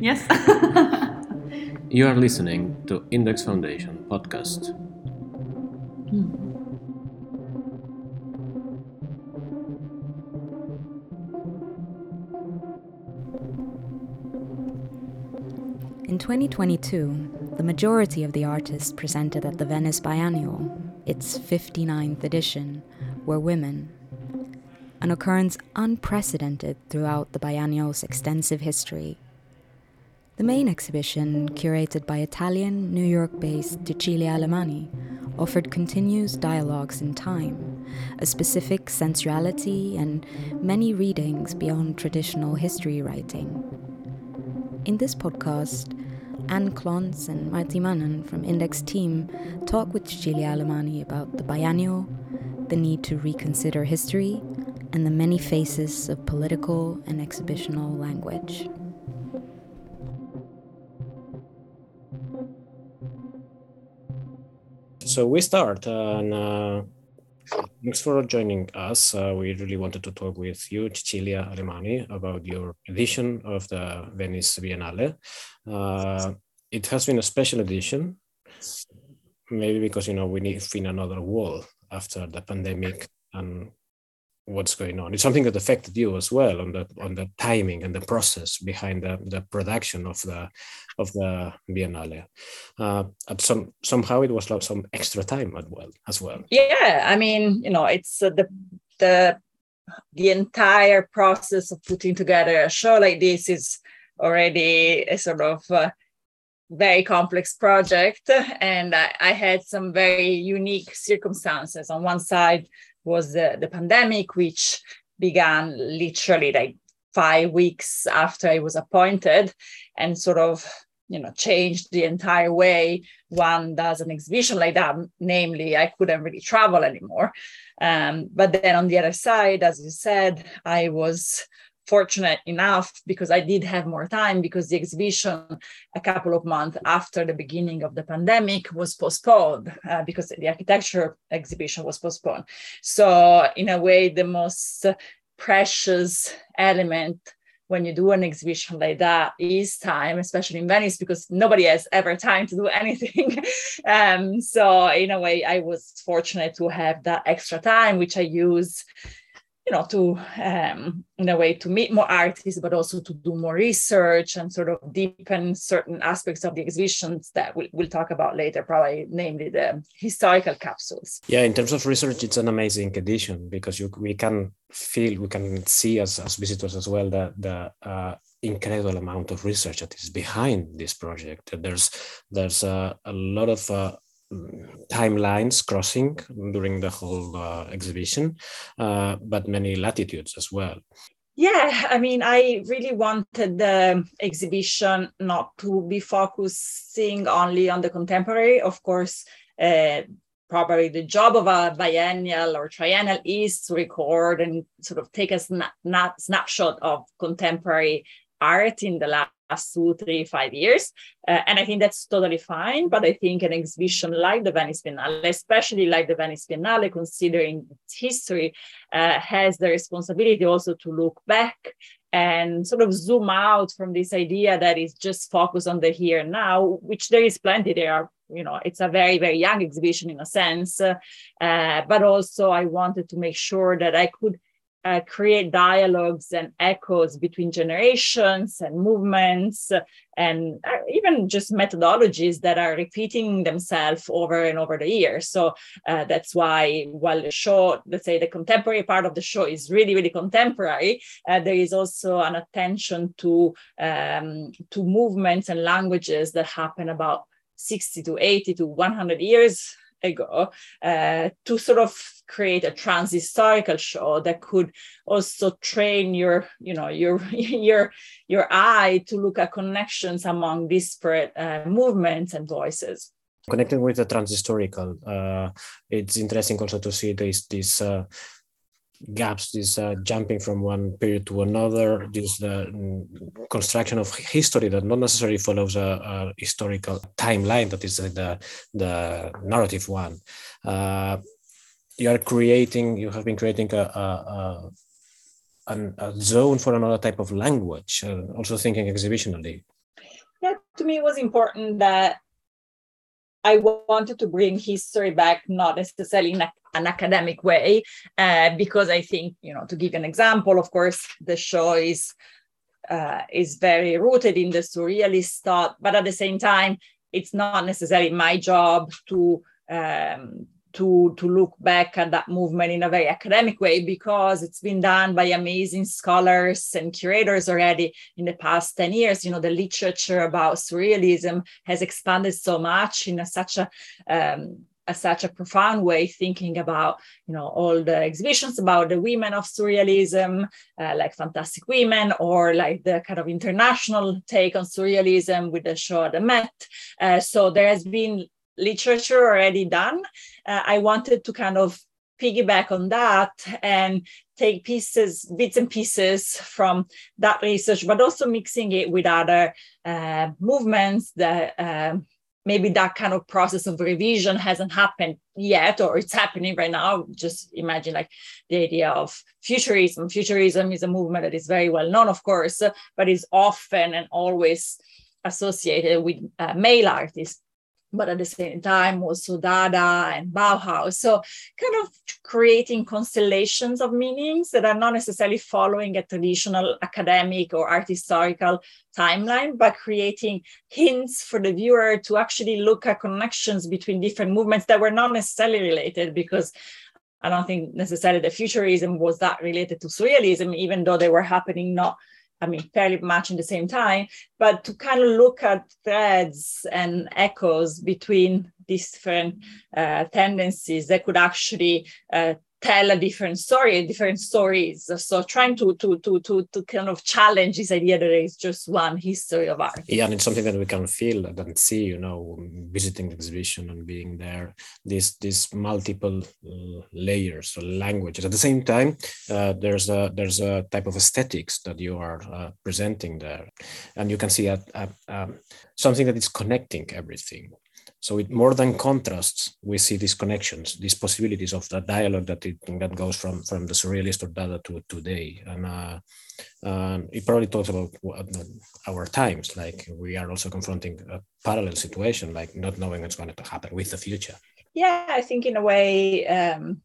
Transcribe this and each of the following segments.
Yes. You are listening to Index Foundation podcast. Hmm. In 2022, the majority of the artists presented at the Venice Biennial, its 59th edition, were women. An occurrence unprecedented throughout the biennial's extensive history. The main exhibition, curated by Italian, New York based Cecilia Alemani, offered continuous dialogues in time, a specific sensuality, and many readings beyond traditional history writing. In this podcast, Anne Klontz and Marti Manen from Index team talk with Cecilia Alemani about the biennial, the need to reconsider history, and the many faces of political and exhibitional language. So we start, and uh, thanks for joining us. Uh, we really wanted to talk with you, Cecilia Alemani, about your edition of the Venice Biennale. Uh, it has been a special edition, maybe because you know we need find another wall after the pandemic and what's going on. It's something that affected you as well on the on the timing and the process behind the, the production of the of the Biennale. Uh, at some somehow it was like some extra time as well as well. Yeah, I mean, you know, it's uh, the the the entire process of putting together a show like this is already a sort of uh, very complex project and I, I, had some very unique circumstances. On one side was the, the pandemic, which began literally like five weeks after I was appointed and sort of you know changed the entire way one does an exhibition like that namely i couldn't really travel anymore. Um, but then on the other side as you said i was fortunate enough because I did have more time because the exhibition a couple of months after the beginning of the pandemic was postponed uh, because the architecture exhibition was postponed. So in a way, the most precious element when you do an exhibition like that is time, especially in Venice, because nobody has ever time to do anything. um, so in a way, I was fortunate to have that extra time, which I use you know to um, in a way to meet more artists but also to do more research and sort of deepen certain aspects of the exhibitions that we'll, we'll talk about later probably namely the historical capsules. Yeah in terms of research it's an amazing addition because you, we can feel we can see as, as visitors as well the, the uh, incredible amount of research that is behind this project. There's there's uh, a lot of uh, timelines crossing during the whole uh, exhibition, uh, but many latitudes as well. Yeah, I mean, I really wanted the exhibition not to be focusing only on the contemporary. Of course, uh, probably the job of a biennial or triennial is to record and sort of take a sna- snapshot of contemporary art in the last last two, three, five years. Uh, and I think that's totally fine. But I think an exhibition like the Venice Biennale, especially like the Venice Biennale, considering its history, uh, has the responsibility also to look back and sort of zoom out from this idea that is just focused on the here and now, which there is plenty. There you know, it's a very, very young exhibition in a sense. Uh, but also, I wanted to make sure that I could uh, create dialogues and echoes between generations and movements and uh, even just methodologies that are repeating themselves over and over the years so uh, that's why while the show let's say the contemporary part of the show is really really contemporary uh, there is also an attention to um, to movements and languages that happen about 60 to 80 to 100 years ago uh, to sort of create a transhistorical show that could also train your you know your your your eye to look at connections among disparate uh, movements and voices. Connecting with the transhistorical uh, it's interesting also to see this this uh, gaps, this uh, jumping from one period to another, this uh, construction of history that not necessarily follows a, a historical timeline that is the the narrative one. Uh, you are creating, you have been creating a, a, a, a zone for another type of language, uh, also thinking exhibitionally. Yeah, to me, it was important that I wanted to bring history back, not necessarily in a, an academic way, uh, because I think, you know, to give an example, of course, the show is uh, is very rooted in the surrealist thought, but at the same time, it's not necessarily my job to um, to to look back at that movement in a very academic way because it's been done by amazing scholars and curators already in the past 10 years. You know the literature about surrealism has expanded so much in a, such a um, a, such a profound way thinking about you know all the exhibitions about the women of surrealism uh, like fantastic women or like the kind of international take on surrealism with the show at the met uh, so there has been literature already done. Uh, I wanted to kind of piggyback on that and take pieces, bits and pieces from that research, but also mixing it with other uh, movements that uh, maybe that kind of process of revision hasn't happened yet, or it's happening right now. Just imagine like the idea of futurism. Futurism is a movement that is very well known, of course, but is often and always associated with uh, male artists but at the same time also Dada and Bauhaus. So kind of creating constellations of meanings that are not necessarily following a traditional academic or art historical timeline, but creating hints for the viewer to actually look at connections between different movements that were not necessarily related because I don't think necessarily the futurism was that related to surrealism, even though they were happening not I mean, fairly much in the same time, but to kind of look at threads and echoes between different uh, tendencies that could actually uh, tell a different story, different stories. So trying to to to to to kind of challenge this idea that there is just one history of art. Yeah, and it's something that we can feel and see, you know, visiting the exhibition and being there. These these multiple uh, layers of languages. At the same time, uh, there's a there's a type of aesthetics that you are uh, presenting there, and you can see a, a, um, something that is connecting everything. So it more than contrasts, we see these connections, these possibilities of the dialogue that it, that goes from from the surrealist or Dada to today, and uh, uh, it probably talks about our times. Like we are also confronting a parallel situation, like not knowing what's going to happen with the future. Yeah, I think in a way. Um,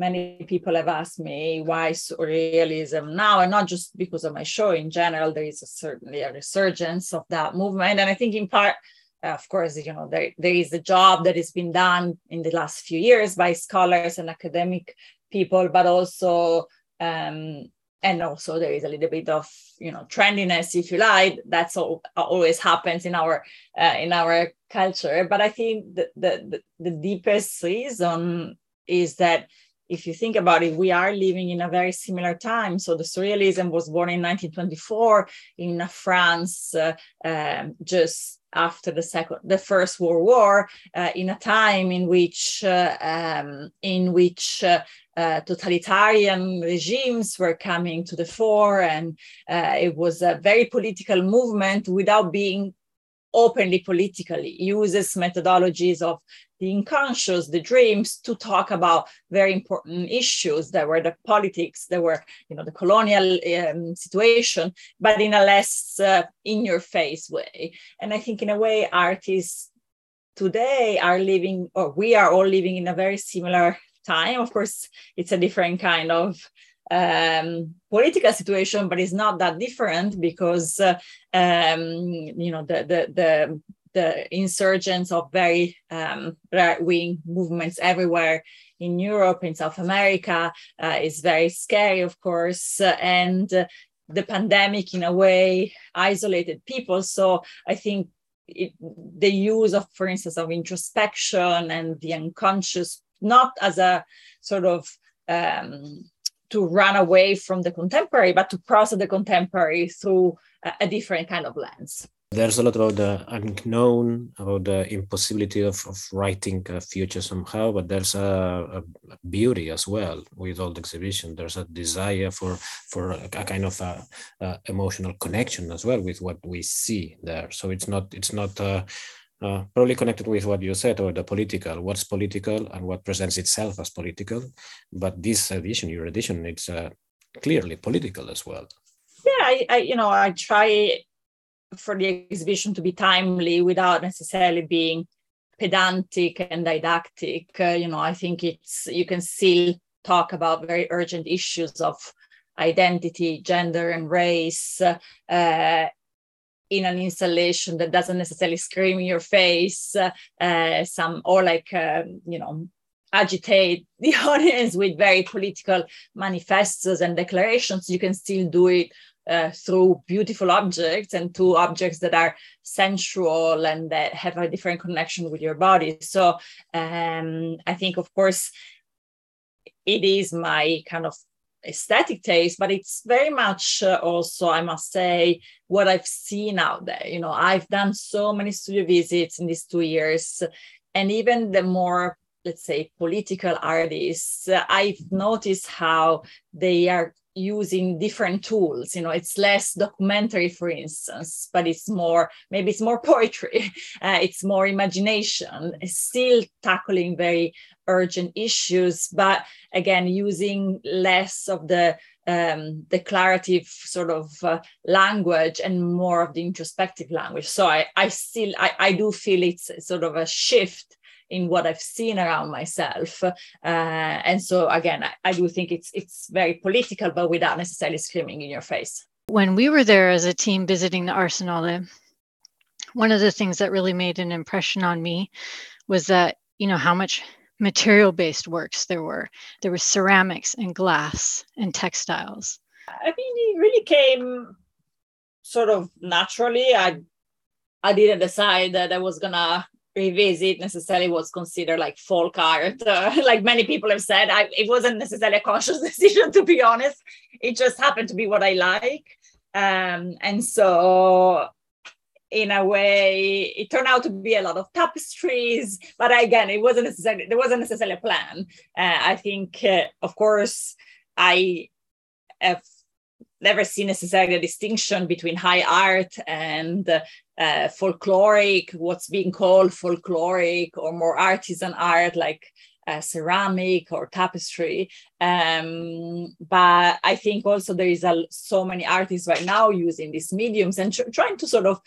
many people have asked me why surrealism now, and not just because of my show. In general, there is a, certainly a resurgence of that movement, and I think in part of course, you know, there, there is a job that has been done in the last few years by scholars and academic people, but also, um, and also there is a little bit of, you know, trendiness, if you like. That's all, always happens in our uh, in our culture. But I think the, the the deepest reason is that if you think about it, we are living in a very similar time. So the surrealism was born in 1924 in France, uh, um, just after the second the first world war uh, in a time in which uh, um, in which uh, uh totalitarian regimes were coming to the fore and uh, it was a very political movement without being openly politically uses methodologies of the unconscious, the dreams, to talk about very important issues that were the politics, that were, you know, the colonial um, situation, but in a less uh, in-your-face way. And I think, in a way, artists today are living, or we are all living in a very similar time. Of course, it's a different kind of um, political situation, but it's not that different because uh, um, you know the the the the insurgence of very um, right-wing movements everywhere in Europe, in South America, uh, is very scary, of course, and the pandemic, in a way, isolated people. So I think it, the use of, for instance, of introspection and the unconscious, not as a sort of um, to run away from the contemporary, but to process the contemporary through a, a different kind of lens. There's a lot about the unknown, about the impossibility of, of writing a future somehow, but there's a, a beauty as well with all the exhibition. There's a desire for for a, a kind of a, a, emotional connection as well with what we see there. So it's not it's not uh, uh, probably connected with what you said about the political, what's political and what presents itself as political. But this edition, your edition, it's uh, clearly political as well. Yeah, I, I, you know, I try for the exhibition to be timely without necessarily being pedantic and didactic. Uh, you know, I think it's you can still talk about very urgent issues of identity, gender, and race uh, in an installation that doesn't necessarily scream in your face, uh, some or like um, you know agitate the audience with very political manifestos and declarations. You can still do it uh, through beautiful objects and to objects that are sensual and that have a different connection with your body. So um, I think, of course, it is my kind of aesthetic taste, but it's very much uh, also, I must say, what I've seen out there. You know, I've done so many studio visits in these two years, and even the more let's say political artists i've noticed how they are using different tools you know it's less documentary for instance but it's more maybe it's more poetry uh, it's more imagination it's still tackling very urgent issues but again using less of the um, declarative sort of uh, language and more of the introspective language so i i still I, I do feel it's sort of a shift in what I've seen around myself. Uh, and so again, I, I do think it's it's very political, but without necessarily screaming in your face. When we were there as a team visiting the Arsenale, one of the things that really made an impression on me was that you know how much material based works there were. There was ceramics and glass and textiles. I mean, it really came sort of naturally. I I didn't decide that I was gonna revisit necessarily what's considered like folk art. Uh, like many people have said, I, it wasn't necessarily a conscious decision, to be honest. It just happened to be what I like. Um, and so, in a way, it turned out to be a lot of tapestries. But again, it wasn't necessarily, there wasn't necessarily a plan. Uh, I think, uh, of course, I have never seen necessarily a distinction between high art and uh, folkloric, what's being called folkloric or more artisan art like uh, ceramic or tapestry. Um, but I think also there is a, so many artists right now using these mediums and tr- trying to sort of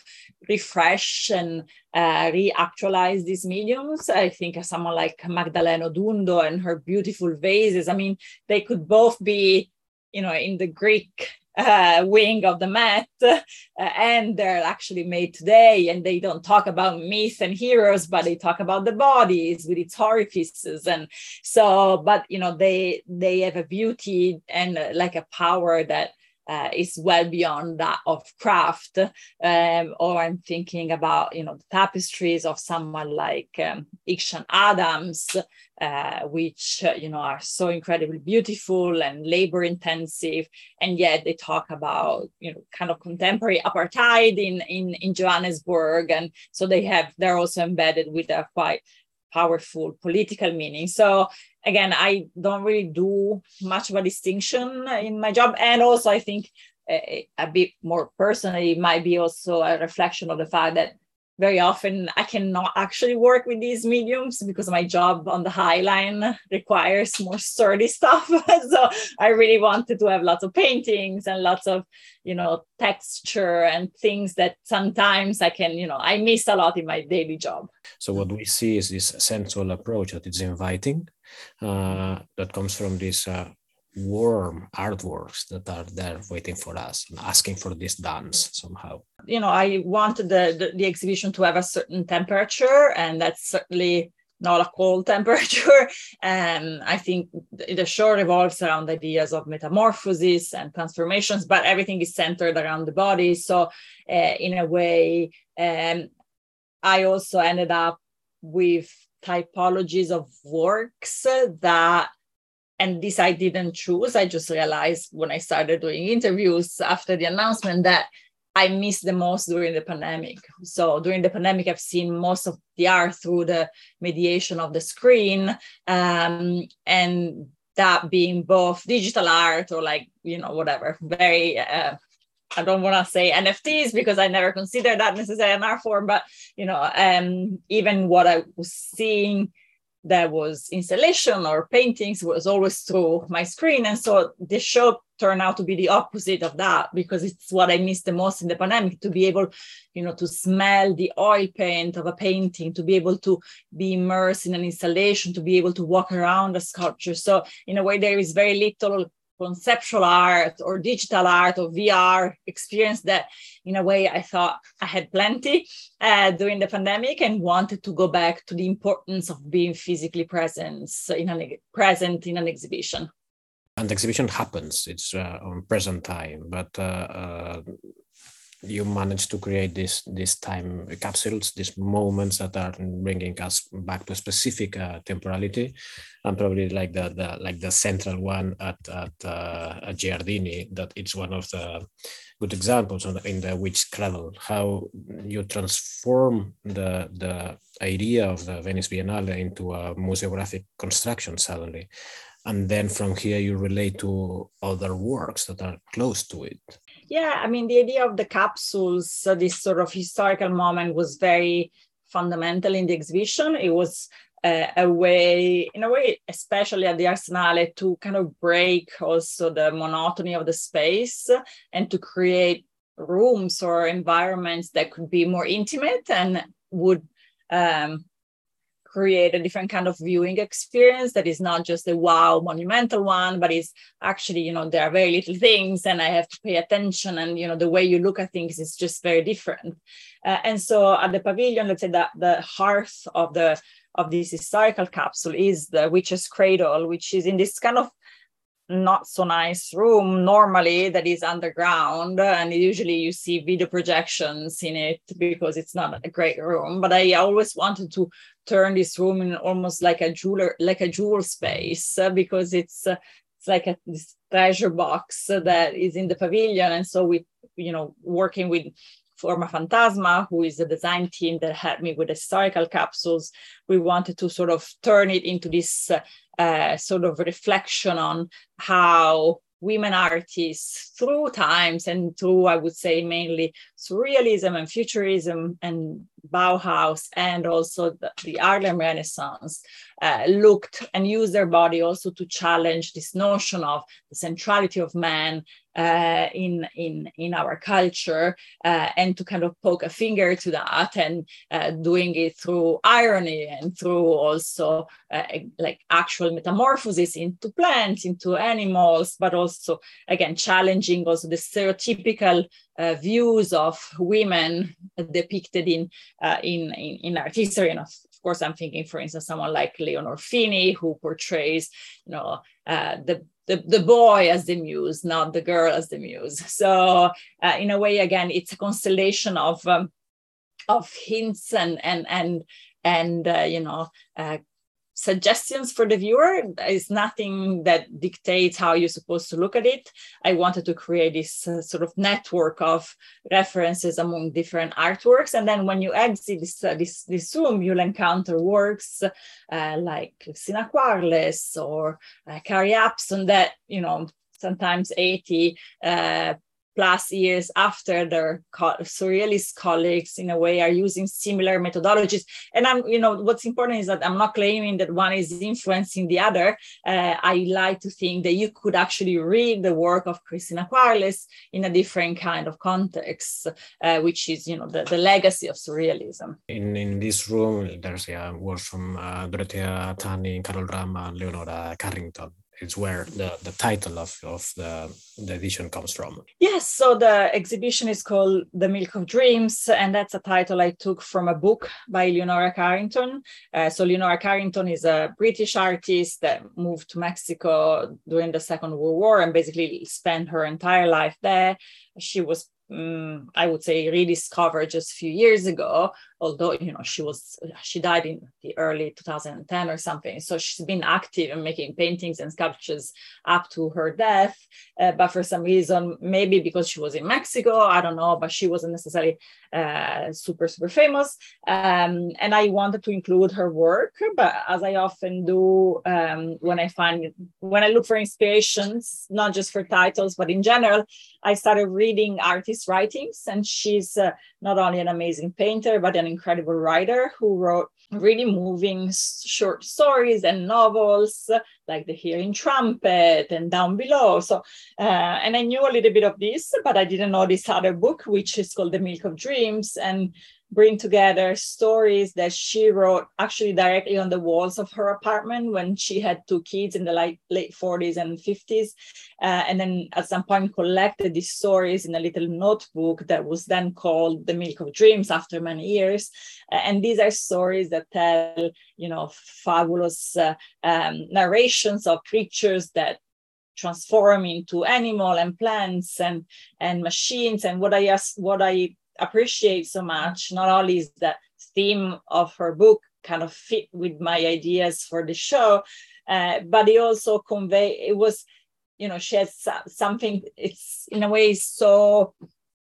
refresh and uh, reactualize these mediums. I think someone like Magdalena Odundo and her beautiful vases. I mean, they could both be, you know, in the Greek uh, wing of the Met, uh, and they're actually made today. And they don't talk about myth and heroes, but they talk about the bodies with its orifices. And so, but you know, they they have a beauty and uh, like a power that uh, is well beyond that of craft. Um, or I'm thinking about, you know, the tapestries of someone like um, Igshaan Adams, uh, which, uh, you know, are so incredibly beautiful and labor intensive. And yet they talk about, you know, kind of contemporary apartheid in, in, in Johannesburg. And so they have, they're also embedded with a quite powerful political meaning. So again, I don't really do much of a distinction in my job. And also, I think a, a bit more personally might be also a reflection of the fact that very often I cannot actually work with these mediums because my job on the High Line requires more sturdy stuff. so I really wanted to have lots of paintings and lots of, you know, texture and things that sometimes I can, you know, I miss a lot in my daily job. So what we see is this sensual approach that is inviting, uh, that comes from this uh, warm artworks that are there waiting for us and asking for this dance somehow. You know i wanted the, the, the exhibition to have a certain temperature and that's certainly not a cold temperature. And i think the show revolves around ideas of metamorphosis and transformations but everything is centered around the body. So uh, in a way um, i also ended up with typologies of works that and this I didn't choose. I just realized when I started doing interviews after the announcement that I missed the most during the pandemic. So during the pandemic, I've seen most of the art through the mediation of the screen, um, and that being both digital art or like you know whatever very uh, I don't want to say NFTs because I never consider that necessarily an art form, but you know, um, even what I was seeing that was installation or paintings was always through my screen. And so the show turned out to be the opposite of that because it's what I missed the most in the pandemic to be able, you know, to smell the oil paint of a painting, to be able to be immersed in an installation, to be able to walk around a sculpture. So in a way, there is very little conceptual art or digital art or VR experience that, in a way, I thought I had plenty uh, during the pandemic and wanted to go back to the importance of being physically present in an, present in an exhibition. And the exhibition happens; it's uh, on present time, but uh, uh you manage to create this this time capsules these moments that are bringing us back to a specific uh, temporality. And probably like the, the like the central one at at, uh, at giardini that it's one of the good examples in the witch cradle how you transform the the idea of the venice biennale into a museographic construction suddenly. And then from here you relate to other works that are close to it yeah, I mean, the idea of the capsules, so this sort of historical moment was very fundamental in the exhibition. It was uh, a way, in a way, especially at the Arsenale, to kind of break also the monotony of the space and to create rooms or environments that could be more intimate and would um, create a different kind of viewing experience that is not just a wow monumental one but is actually you know there are very little things and i have to pay attention and you know the way you look at things is just very different. Uh, and so at the pavilion let's say that the hearth of the of this historical capsule is the witch's cradle which is in this kind of not so nice room normally that is underground. And usually you see video projections in it because it's not a great room but i always wanted to turn this room in almost like a jeweler like a jewel space uh, because it's uh, it's like a this treasure box that is in the pavilion. And so we you know working with Formafantasma, who is the design team that helped me with historical capsules, we wanted to sort of turn it into this uh, uh, sort of reflection on how women artists through times and through, I would say, mainly surrealism and futurism and Bauhaus and also the, the Harlem Renaissance uh, looked and used their body also to challenge this notion of the centrality of man uh, in in in our culture uh, and to kind of poke a finger to that and uh, doing it through irony and through also uh, like actual metamorphosis into plants into animals but also again challenging also the stereotypical uh, views of women depicted in, uh, in, in, in art history. And of course, I'm thinking, for instance, someone like Leonor Fini, who portrays, you know, uh, the, the, the boy as the muse, not the girl as the muse. So uh, in a way, again, it's a constellation of um, of hints and and and and uh, you know uh, suggestions for the viewer. It's nothing that dictates how you're supposed to look at it. I wanted to create this uh, sort of network of references among different artworks. And then when you exit this, uh, this, this room, you'll encounter works uh, like Sina Quarles or uh, Carrie Upson that, you know, sometimes 80 uh, plus years after their co- surrealist colleagues in a way are using similar methodologies. And i'm you know what's important is that i'm not claiming that one is influencing the other. Uh, i like to think that you could actually read the work of christina quarles in a different kind of context uh, which is you know the, the legacy of surrealism. In in this room there's yeah works from uh, dorothea tanning carol rama and leonora carrington it's where the, the title of, of the, the edition comes from. Yes, so the exhibition is called The Milk of Dreams, and that's a title I took from a book by Leonora Carrington. Uh, so Leonora Carrington is a British artist that moved to Mexico during the Second World War and basically spent her entire life there. She was um, I would say rediscovered just a few years ago although you know she was she died in the early 2010 or something so she's been active in making paintings and sculptures up to her death. Uh, but for some reason maybe because she was in mexico i don't know but she wasn't necessarily uh, super super famous. Um, and i wanted to include her work but as i often do um, when i find when i look for inspirations not just for titles but in general i started reading artists writings and she's uh, not only an amazing painter but an incredible writer who wrote really moving short stories and novels like the hearing trumpet and down below. So uh, and i knew a little bit of this but i didn't know this other book which is called the milk of dreams. And bring together stories that she wrote actually directly on the walls of her apartment when she had two kids in the late, late 40s and 50s. Uh, and then at some point collected these stories in a little notebook that was then called The Milk of Dreams after many years. Uh, and these are stories that tell, you know, fabulous uh, um, narrations of creatures that transform into animal and plants and and machines and what i what i appreciate so much not only is the theme of her book kind of fit with my ideas for the show uh, but it also convey it was you know she has something it's in a way so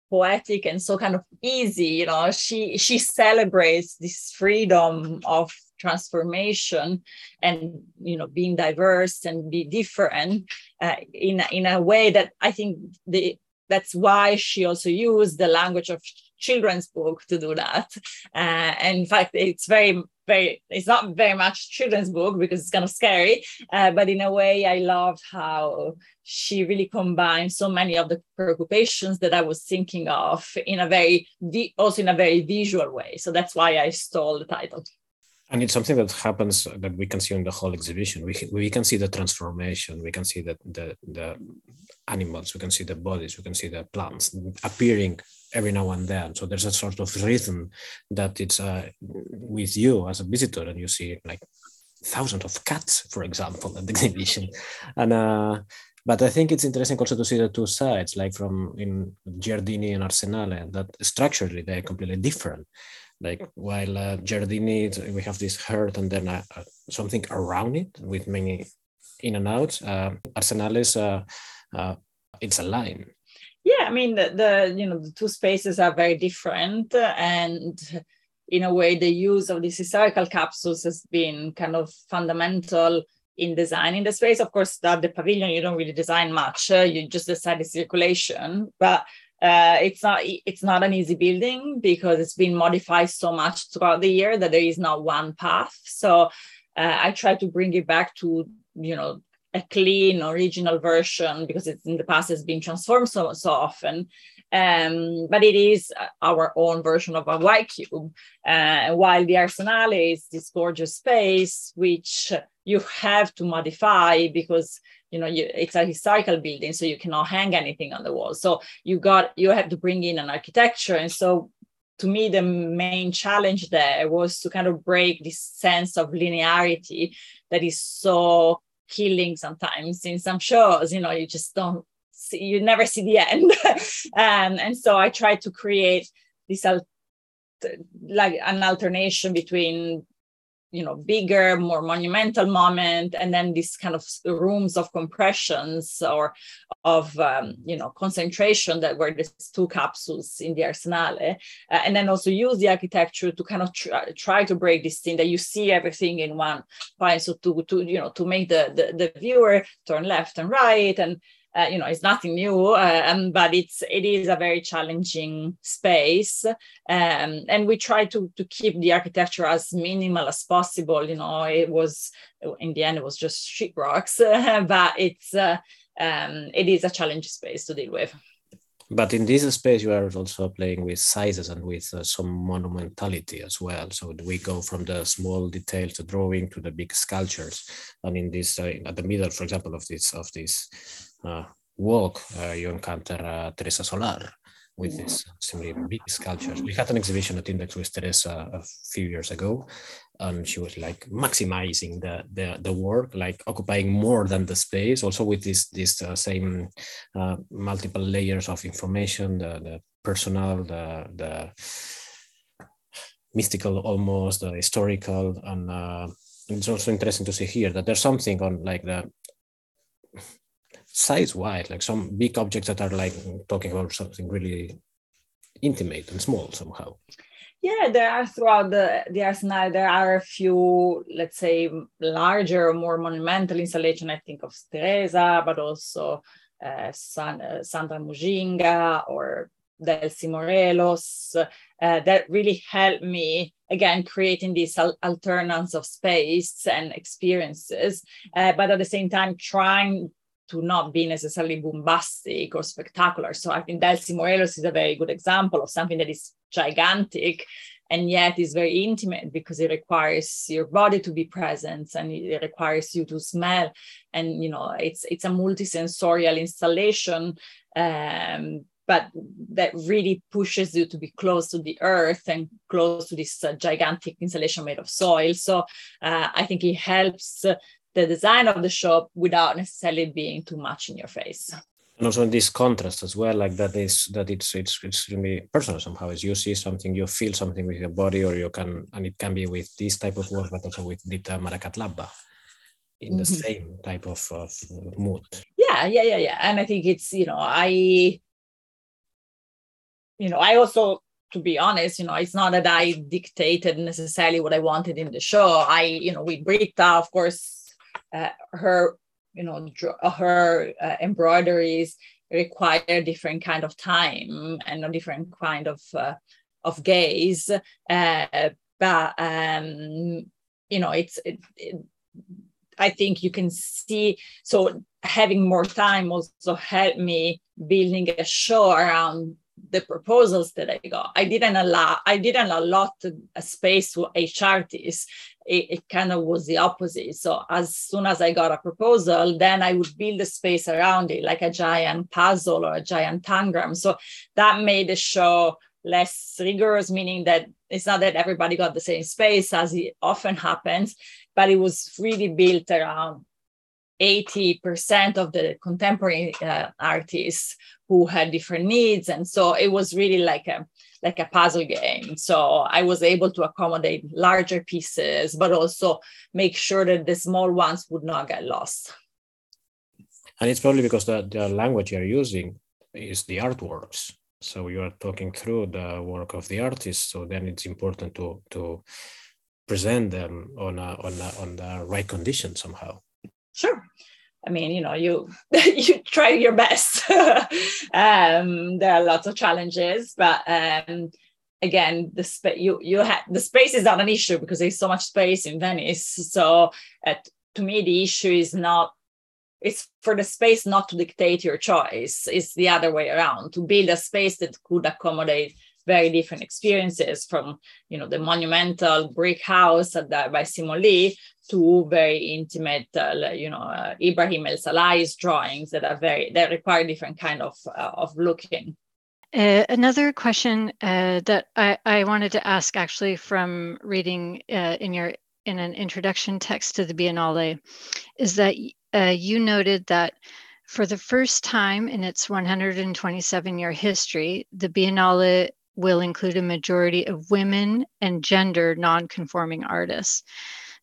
poetic and so kind of easy you know she she celebrates this freedom of transformation and you know being diverse and be different uh, in in a way that i think the that's why she also used the language of children's book to do that. Uh, and in fact, it's very, very, it's not very much children's book because it's kind of scary. Uh, but in a way, I loved how she really combined so many of the preoccupations that I was thinking of in a very, also in a very visual way. So that's why I stole the title. And it's something that happens that we can see in the whole exhibition. We, we can see the transformation. We can see the, the, the animals. We can see the bodies. We can see the plants appearing every now and then. So there's a sort of rhythm that it's uh, with you as a visitor, and you see like thousands of cats, for example, at the exhibition. And uh, but I think it's interesting also to see the two sides, like from in Giardini and Arsenale, that structurally they're completely different. Like while uh, Giardini, we have this herd and then uh, uh, something around it with many in and out. Uh, Arsenale is uh, it's a line. Yeah i mean the, the you know the two spaces are very different and in a way the use of these historical capsules has been kind of fundamental in designing the space. Of course the pavilion you don't really design much uh, you just decide the circulation but uh, it's not it's not an easy building because it's been modified so much throughout the year that there is not one path. So uh, i try to bring it back to you know a clean original version because it's in the past has been transformed so so often. Um, but it is our own version of a white cube. Uh, while the arsenale is this gorgeous space which you have to modify because you know you, it's a historical building so you cannot hang anything on the wall. So you got you have to bring in an architecture. And so to me the main challenge there was to kind of break this sense of linearity that is so killing sometimes in some shows you know you just don't see you never see the end. Um, and so i try to create this al- like an alternation between you know bigger more monumental moment and then these kind of rooms of compressions or of um, you know concentration that were these two capsules in the arsenale uh, and then also use the architecture to kind of try, try to break this thing that you see everything in one point so to to you know to make the, the the viewer turn left and right and uh, you know it's nothing new uh, um, but it's it is a very challenging space. Um, and we try to to keep the architecture as minimal as possible you know it was in the end it was just sheet rocks but it's uh, um, it is a challenging space to deal with. But in this space you are also playing with sizes and with uh, some monumentality as well. So we go from the small details the drawing to the big sculptures. And in this uh, at the middle for example of this of this uh, walk uh, you encounter uh, teresa solar with this extremely big sculptures we had an exhibition at index with teresa a few years ago and she was like maximizing the the, the work like occupying more than the space also with this this uh, same uh, multiple layers of information the, the personal the the mystical almost the historical and, uh, and it's also interesting to see here that there's something on like the size wide like some big objects that are like talking about something really intimate and small somehow yeah, there are throughout the, the arsenal, there are a few, let's say, larger, more monumental installation. I think of Teresa, but also uh, San, uh, Sandra Mujinga or Delcy Morelos uh, that really helped me again creating these al- alternance of space and experiences, uh, but at the same time trying to not be necessarily bombastic or spectacular. So I think Delcy Morelos is a very good example of something that is gigantic and yet is very intimate because it requires your body to be present and it requires you to smell and you know it's it's a multisensorial installation um, but that really pushes you to be close to the earth and close to this uh, gigantic installation made of soil so uh, i think it helps the design of the shop without necessarily being too much in your face and also in this contrast as well like that is that it's it's it's really personal somehow as you see something you feel something with your body or you can and it can be with this type of work but also with Britta Marakatt-Labba in the mm-hmm. same type of, of mood yeah yeah yeah yeah and i think it's you know i you know i also to be honest, you know, it's not that I dictated necessarily what I wanted in the show. I, you know, with Britta, of course, uh, her you know uh, her uh, embroideries require different kind of time and a different kind of uh, of gaze uh, but um you know it's it, it, i think you can see so having more time also helped me building a show around the proposals that I got. I didn't allow I didn't allot a space to each artist. It, it, kind of was the opposite. So as soon as I got a proposal, then I would build a space around it, like a giant puzzle or a giant tangram. So that made the show less rigorous, meaning that it's not that everybody got the same space as it often happens, but it was really built around 80% of the contemporary uh, artists who had different needs. And so it was really like a like a puzzle game. So i was able to accommodate larger pieces but also make sure that the small ones would not get lost. And it's probably because the, the language you're using is the artworks. So you are talking through the work of the artist. So then it's important to to present them on a, on a, on the right condition somehow. Sure. I mean, you know, you you try your best. um, there are lots of challenges, but um, again, the space you you have the space is not an issue because there's so much space in Venice. So, uh, to me, the issue is not it's for the space not to dictate your choice. It's the other way around to build a space that could accommodate very different experiences from you know the monumental brick house at the, by Simone Leigh to very intimate, uh, you know, uh, Ibrahim El-Salahi's drawings that are very, that require different kind of, uh, of looking. Uh, another question uh, that I, I wanted to ask actually from reading uh, in your in an introduction text to the Biennale is that you noted that for the first time in its 127 year history, the Biennale will include a majority of women and gender non-conforming artists.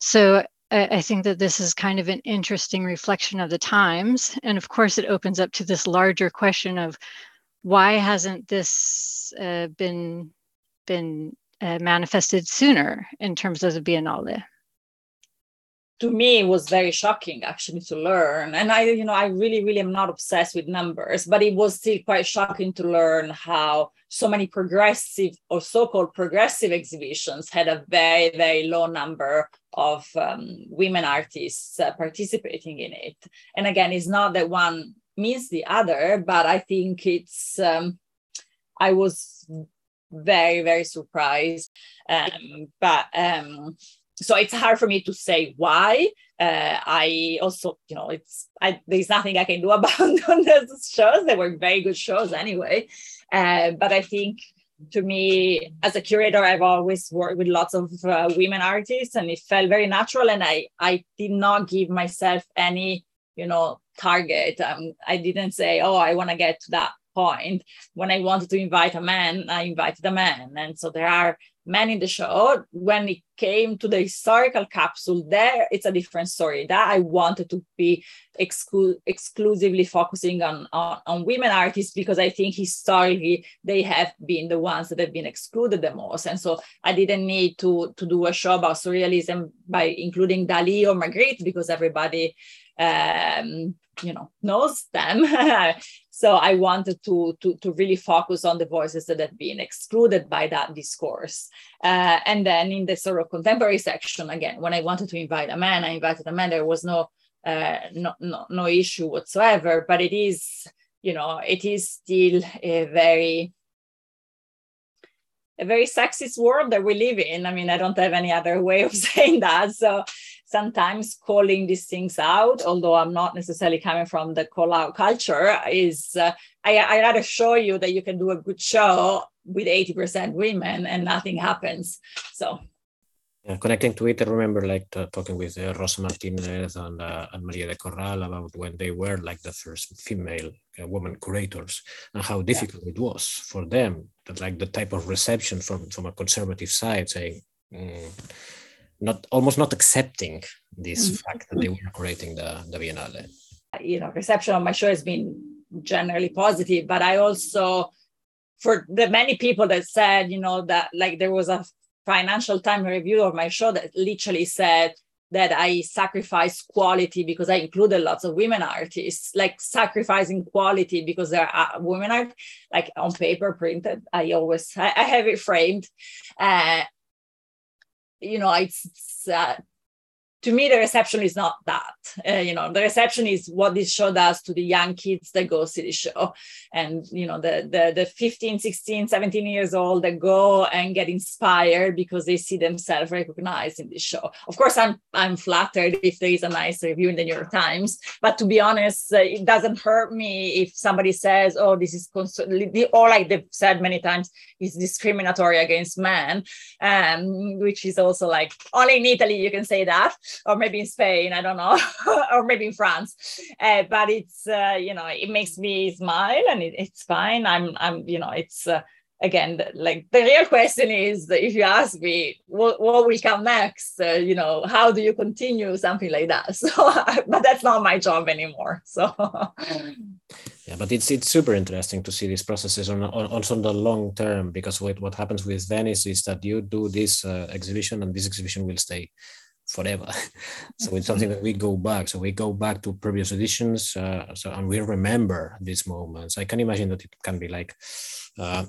So I think that this is kind of an interesting reflection of the times. And of course, it opens up to this larger question of why hasn't this uh, been, been uh, manifested sooner in terms of the Biennale? to me it was very shocking actually to learn and i you know i really really am not obsessed with numbers but it was still quite shocking to learn how so many progressive or so-called progressive exhibitions had a very very low number of um, women artists uh, participating in it. And again it's not that one means the other but i think it's um, i was very very surprised um, but um, so it's hard for me to say why. Uh, I also, you know, it's I, there's nothing I can do about those shows. They were very good shows anyway. Uh, but I think to me, as a curator, I've always worked with lots of uh, women artists, and it felt very natural. And I I did not give myself any, you know, target. Um, I didn't say, oh, I want to get to that point. When I wanted to invite a man, I invited a man, and so there are men in the show. When it came to the historical capsule, there it's a different story. That I wanted to be exclu- exclusively focusing on, on, on women artists because I think historically they have been the ones that have been excluded the most. And so I didn't need to, to do a show about surrealism by including Dali or Magritte because everybody um, you know knows them so i wanted to, to to really focus on the voices that have been excluded by that discourse uh, and then in the sort of contemporary section again when i wanted to invite a man i invited a man there was no uh, no, no, no issue whatsoever but it is you know it is still a very a very sexist world that we live in. I mean, I don't have any other way of saying that. So sometimes calling these things out, although I'm not necessarily coming from the call out culture, is uh, I, I rather show you that you can do a good show with 80% women and nothing happens. So yeah, connecting to it, I remember like talking with uh, Rosa Martinez and, uh, and Maria de Corral about when they were like the first female uh, women curators and how difficult yeah. it was for them, that like the type of reception from, from a conservative side saying, mm, not almost not accepting this mm-hmm. fact that they were curating the, the Biennale. You know, reception of my show has been generally positive, but I also, for the many people that said, you know, that like there was a Financial Time review of my show that literally said that I sacrifice quality because I included lots of women artists, like sacrificing quality because there are women art, like on paper printed. I always I, I have it framed. Uh, you know, I uh, to me the reception is not that uh, you know the reception is what this show does to the young kids that go see the show. And you know the, the the 15 16 17 years old that go and get inspired because they see themselves recognized in this show. Of course i'm i'm flattered if there is a nice review in the new york times but to be honest uh, it doesn't hurt me if somebody says oh this is or like they've said many times is discriminatory against men um, which is also like only in italy you can say that or maybe in Spain, I don't know, or maybe in France. Uh, but it's uh, you know it makes me smile and it, it's fine. I'm I'm you know it's. Uh, again like the real question is if you ask me what, what will come next uh, you know how do you continue something like that so but that's not my job anymore so yeah but it's it's super interesting to see these processes on, on also on the long term because what, what happens with venice is that you do this uh, exhibition and this exhibition will stay forever. so it's something that we go back. So we go back to previous editions. Uh, so and we remember these moments. I can imagine that it can be like uh,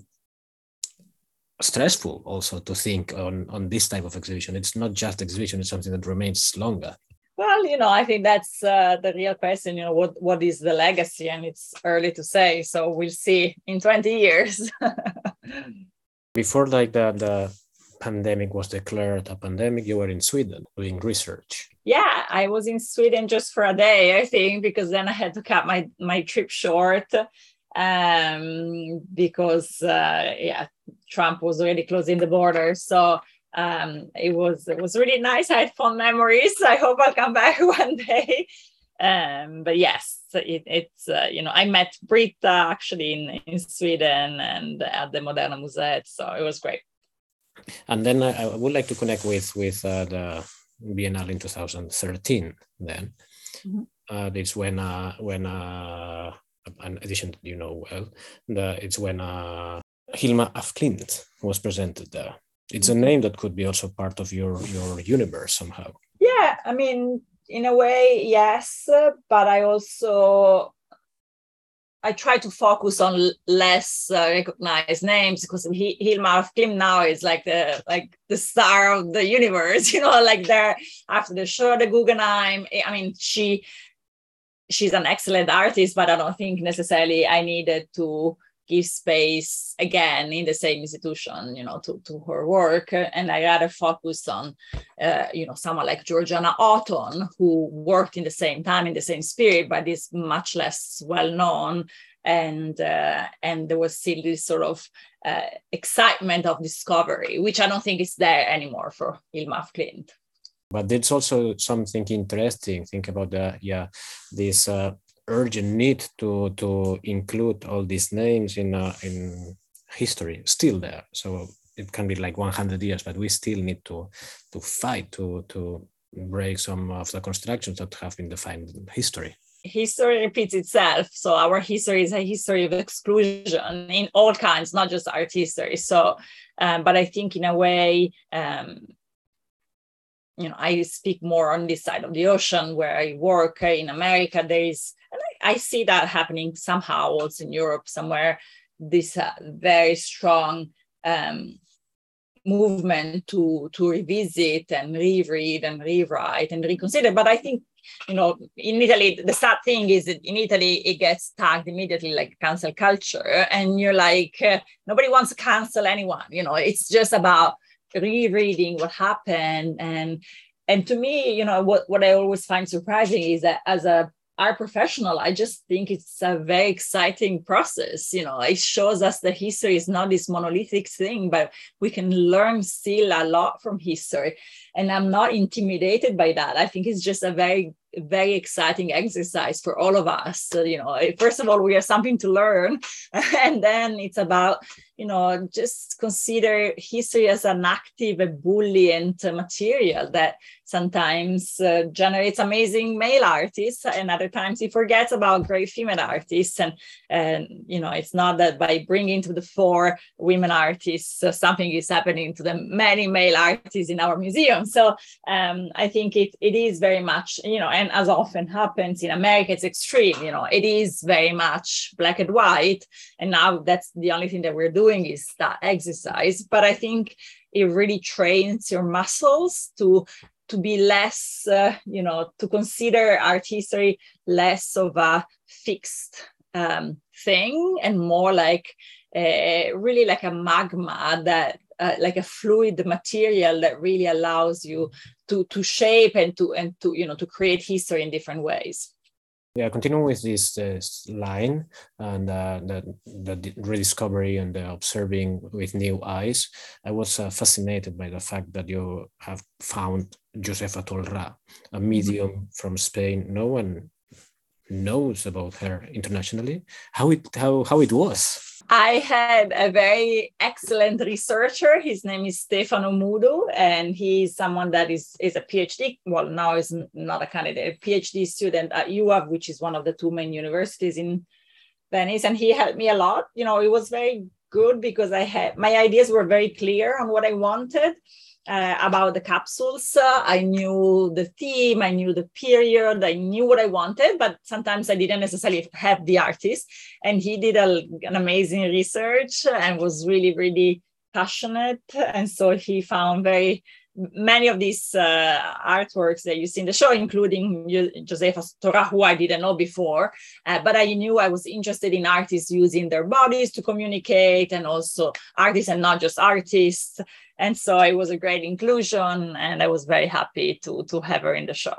stressful also to think on on this type of exhibition. It's not just exhibition; it's something that remains longer. Well, you know, I think that's uh, the real question. You know, what what is the legacy? And it's early to say. So we'll see in twenty years. Before, like the the pandemic was declared a pandemic, you were in Sweden doing research. Yeah, I was in Sweden just for a day, I think, because then I had to cut my my trip short um, because uh, yeah, Trump was already closing the border. So um, it was it was really nice. I had fun memories. I hope I'll come back one day. Um, but yes, it, it's uh, you know I met Britta actually in, in Sweden and at the Moderna Museet, so it was great. And then I, I would like to connect with with uh, the Biennale in 2013. Then mm-hmm. uh, it's when uh, when uh, an edition you know well. The, it's when uh, Hilma af Klint was presented there. It's a mm-hmm. name that could be also part of your your universe somehow. Yeah, I mean, in a way, yes, but I also I try to focus on less uh, recognized names because he, Hilma af Klint now is like the like the star of the universe, you know, like there after the show, the Guggenheim. I mean, she she's an excellent artist, but I don't think necessarily I needed to give space again in the same institution, you know, to, to her work. And I rather focus on, uh, you know, someone like Georgiana Houghton, who worked in the same time, in the same spirit, but is much less well known. And uh, and there was still this sort of uh, excitement of discovery, which I don't think is there anymore for Hilma af Klint. But there's also something interesting. Think about the yeah, this uh, urgent need to to include all these names in uh, in history still there. So it can be like 100 years, but we still need to to fight to to break some of the constructions that have been defined in history. History repeats itself. So our history is a history of exclusion in all kinds, not just art history. So, um, but I think in a way, um, you know, I speak more on this side of the ocean where I work in America. There is, I, see that happening somehow also in Europe somewhere. This uh, very strong um, movement to to revisit and reread and rewrite and reconsider. But I think you know in Italy the sad thing is that in Italy it gets tagged immediately like cancel culture, and you're like uh, nobody wants to cancel anyone. You know, it's just about rereading what happened and and to me you know what what i always find surprising is that as a art professional, I just think it's a very exciting process. You know, it shows us that history is not this monolithic thing, but we can learn still a lot from history. And I'm not intimidated by that. I think it's just a very very exciting exercise for all of us. So, you know, first of all, we have something to learn, and then it's about you know just consider history as an active, ebullient material that sometimes uh, generates amazing male artists, and other times he forgets about great female artists. And and you know, it's not that by bringing to the fore women artists, uh, something is happening to the many male artists in our museum. So um, I think it it is very much you know and as often happens in America, it's extreme. You know, it is very much black and white. And now that's the only thing that we're doing is that exercise. But I think it really trains your muscles to to be less, uh, you know, to consider art history less of a fixed um, thing and more like uh, really like a magma that uh, like a fluid material that really allows you to to shape and to and to you know to create history in different ways yeah continuing with this, this line and uh, the, the rediscovery and the observing with new eyes. I was uh, fascinated by the fact that you have found josefa tolrà a medium from spain. No one knows about her internationally. How it how how it was I had a very excellent researcher. His name is Stefano Mudo, and he's someone that is, is a PhD. Well, now is not a candidate, a PhD student at UAV, which is one of the two main universities in Venice. And he helped me a lot. You know, it was very good because I had my ideas were very clear on what I wanted uh, about the capsules. Uh, I knew the theme, I knew the period, I knew what I wanted, but sometimes I didn't necessarily have the artist. And he did a, an amazing research and was really, really passionate. And so he found very many of these uh, artworks that you see in the show, including Josefa Tolrà, who I didn't know before, uh, but I knew I was interested in artists using their bodies to communicate and also artists and not just artists. And so it was a great inclusion and i was very happy to to have her in the show.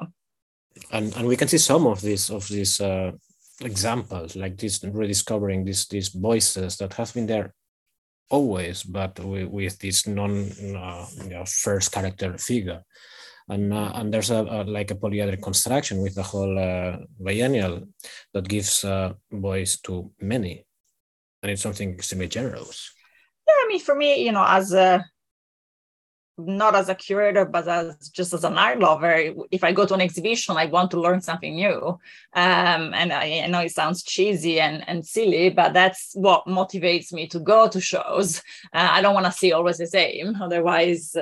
And and we can see some of these of these uh, examples like this rediscovering these these voices that have been there always but with, with this non uh, you know, first character figure. And uh, and there's a, a, like a polyedric construction with the whole uh, biennial that gives uh, voice to many. And it's something extremely generous yeah i mean for me you know as a not as a curator, but as just as an art lover, if I go to an exhibition, I want to learn something new. Um, and I, I, know it sounds cheesy and, and silly, but that's what motivates me to go to shows. Uh, I don't want to see always the same. Otherwise,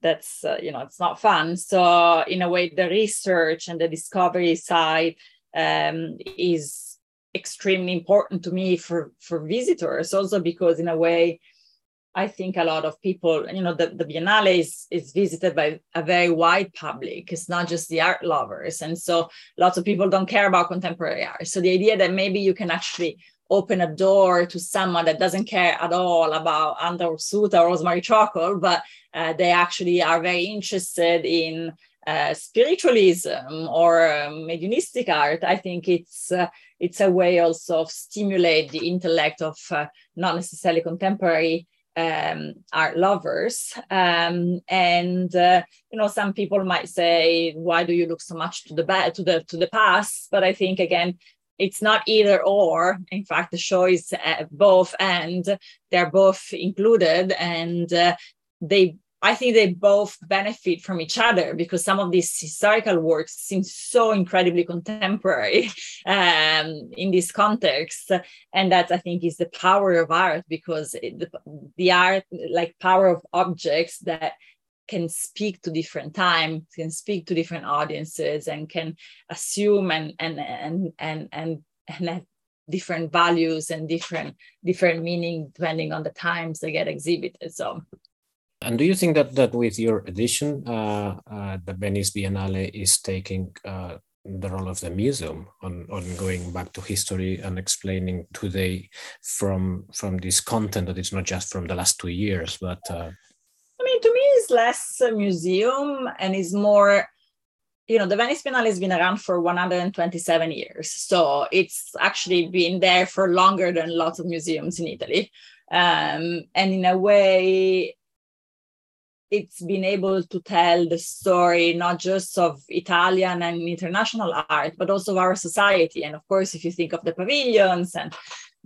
that's, uh, you know, it's not fun. So in a way, the research and the discovery side um, is extremely important to me for, for visitors also because in a way, I think a lot of people, you know, the, the Biennale is, is visited by a very wide public. It's not just the art lovers. And so lots of people don't care about contemporary art. So the idea that maybe you can actually open a door to someone that doesn't care at all about Andra Ursuta or Rosemarie Trockel, but uh, they actually are very interested in uh, spiritualism or um, art. I think it's uh, it's a way also of stimulate the intellect of uh, not necessarily contemporary um, art lovers. Um, and uh, you know, some people might say, "Why do you look so much to the back, to the to the past?" But I think again, it's not either or. In fact, the show is uh, both and they're both included and uh, they I think they both benefit from each other because some of these historical works seem so incredibly contemporary um, in this context. And that I think is the power of art because it, the, the art, like power of objects that can speak to different times, can speak to different audiences, and can assume and and and and and, and have different values and different different meaning depending on the times they get exhibited. So and do you think that that with your edition, uh, uh, the Venice Biennale is taking uh, the role of the museum on, on going back to history and explaining today from from this content that it's not just from the last two years, but uh... I mean, to me, it's less a museum and is more. You know, the Venice Biennale has been around for 127 years, so it's actually been there for longer than lots of museums in Italy. Um, and in a way, it's been able to tell the story not just of Italian and international art, but also of our society. And of course, if you think of the pavilions and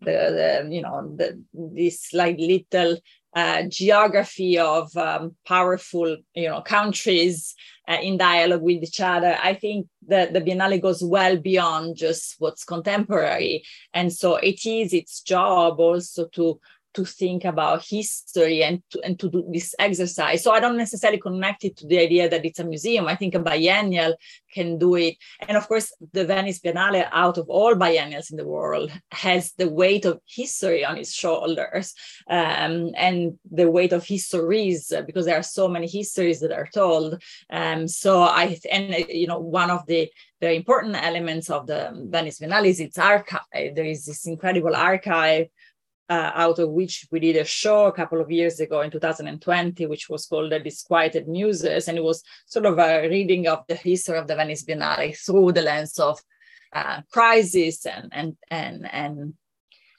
the, the you know the, this like little uh, geography of um, powerful you know countries uh, in dialogue with each other i think that the biennale goes well beyond just what's contemporary and so it is its job also to to think about history and to, and to do this exercise. So I don't necessarily connect it to the idea that it's a museum. I think a biennial can do it. And of course, the Venice Biennale, out of all biennials in the world, has the weight of history on its shoulders um, and the weight of histories because there are so many histories that are told. Um, so I, and you know, one of the very important elements of the Venice Biennale is its archive. There is this incredible archive uh, out of which we did a show a couple of years ago in 2020, which was called The Disquieted Muses. And it was sort of a reading of the history of the Venice Biennale through the lens of uh, crisis and, and, and, and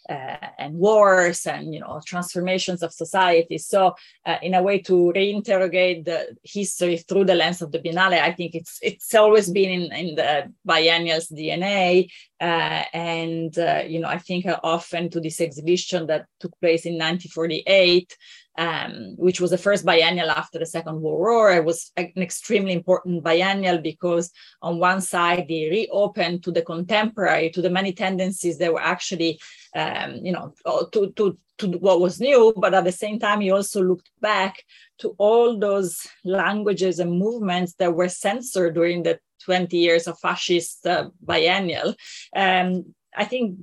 uh, and wars and you know transformations of society. So uh, in a way to reinterrogate the history through the lens of the Biennale, I think it's it's always been in, in the biennial's DNA. Uh, and uh, you know I think often to this exhibition that took place in 1948 um, which was the first biennial after the Second World War. It was an extremely important biennial because, on one side, they reopened to the contemporary, to the many tendencies that were actually, um, you know, to, to, to what was new, but at the same time, he also looked back to all those languages and movements that were censored during the 20 years of fascist uh, biennial. Um, I think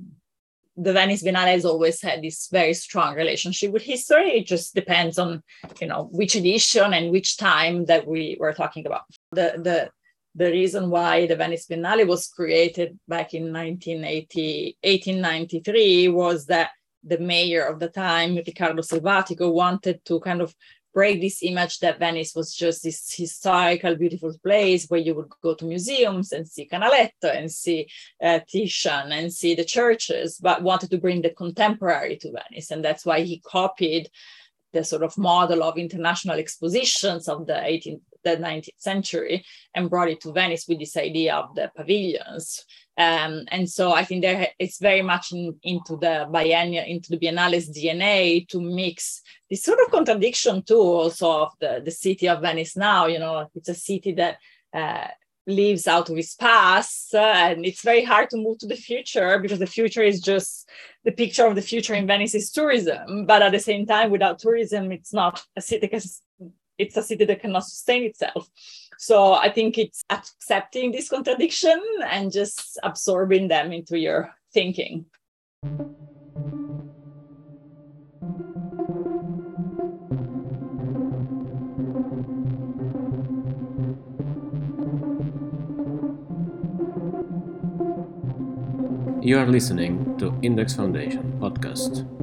the Venice Biennale has always had this very strong relationship with history. It just depends on, you know, which edition and which time that we were talking about. The the the reason why the Venice Biennale was created back in 1980, 1893 was that the mayor of the time, Riccardo Selvatico, wanted to kind of break this image that Venice was just this historical, beautiful place where you would go to museums and see Canaletto and see uh, Titian and see the churches, but wanted to bring the contemporary to Venice. And that's why he copied the sort of model of international expositions of the 18th, the 19th century and brought it to Venice with this idea of the pavilions. Um, and so I think there it's very much in, into the biennial, into the Biennale's DNA to mix this sort of contradiction too, also of the, the city of Venice now. You know, it's a city that uh, lives out of its past, uh, and it's very hard to move to the future because the future is just the picture of the future in Venice is tourism. But at the same time, without tourism, it's not a city. It's a city that cannot sustain itself. So I think it's accepting this contradiction and just absorbing them into your thinking. You are listening to Index Foundation podcast.